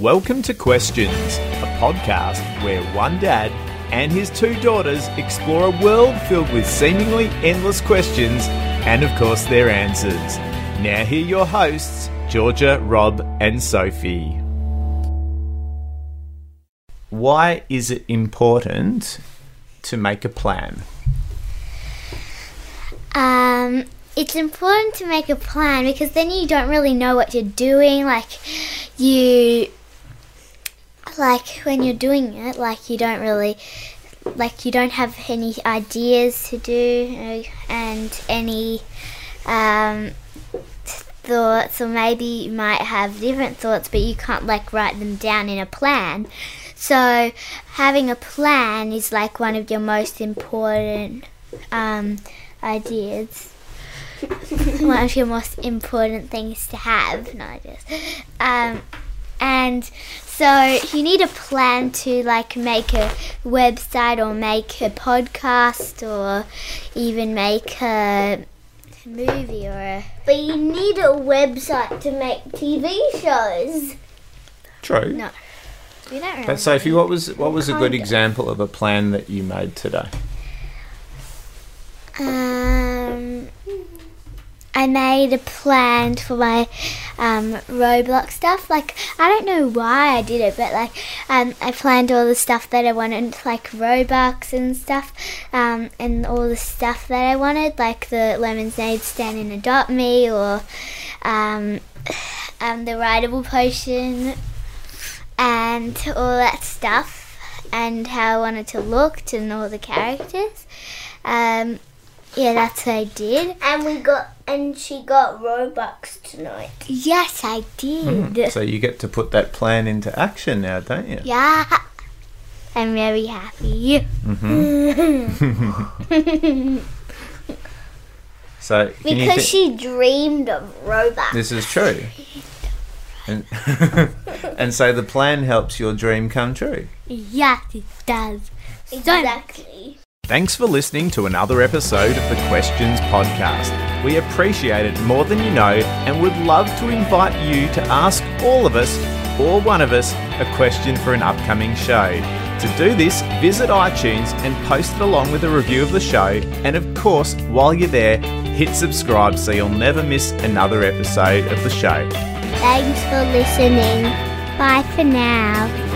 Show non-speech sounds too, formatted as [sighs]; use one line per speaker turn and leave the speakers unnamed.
Welcome to Questions, a podcast where one dad and his two daughters explore a world filled with seemingly endless questions and, of course, their answers. Now, here your hosts, Georgia, Rob, and Sophie. Why is it important to make a plan?
Um, it's important to make a plan because then you don't really know what you're doing. Like, you, like when you're doing it, like you don't really, like you don't have any ideas to do and any um, thoughts, or maybe you might have different thoughts, but you can't like write them down in a plan. So, having a plan is like one of your most important um, ideas. [laughs] one of your most important things to have, not ideas. Um, and so you need a plan to like make a website or make a podcast or even make a movie or a
But you need a website to make TV shows.
True.
no. You don't really
But Sophie, what was what was a good example of a plan that you made today?
Um, I made a plan for my um, Roblox stuff. Like I don't know why I did it, but like um, I planned all the stuff that I wanted, like Robux and stuff, um, and all the stuff that I wanted, like the lemonade stand in Adopt Me or um, [sighs] um, the rideable potion and all that stuff, and how I wanted to look and all the characters. Um, yeah, that's what I did.
And we got and she got Robux tonight.
Yes, I did. Hmm.
So you get to put that plan into action now, don't you?
Yeah. I'm very happy. Mm-hmm. [laughs]
So can you
Because
thi-
she dreamed of Robux.
this is true. And, [laughs] and so the plan helps your dream come true.
Yes, it does. So
Exactly.
Thanks for listening to another episode of the Questions Podcast. We appreciate it more than you know and would love to invite you to ask all of us, or one of us, a question for an upcoming show. To do this, visit iTunes and post it along with a review of the show. And of course, while you're there, hit subscribe so you'll never miss another episode of the show.
Thanks for listening. Bye for now.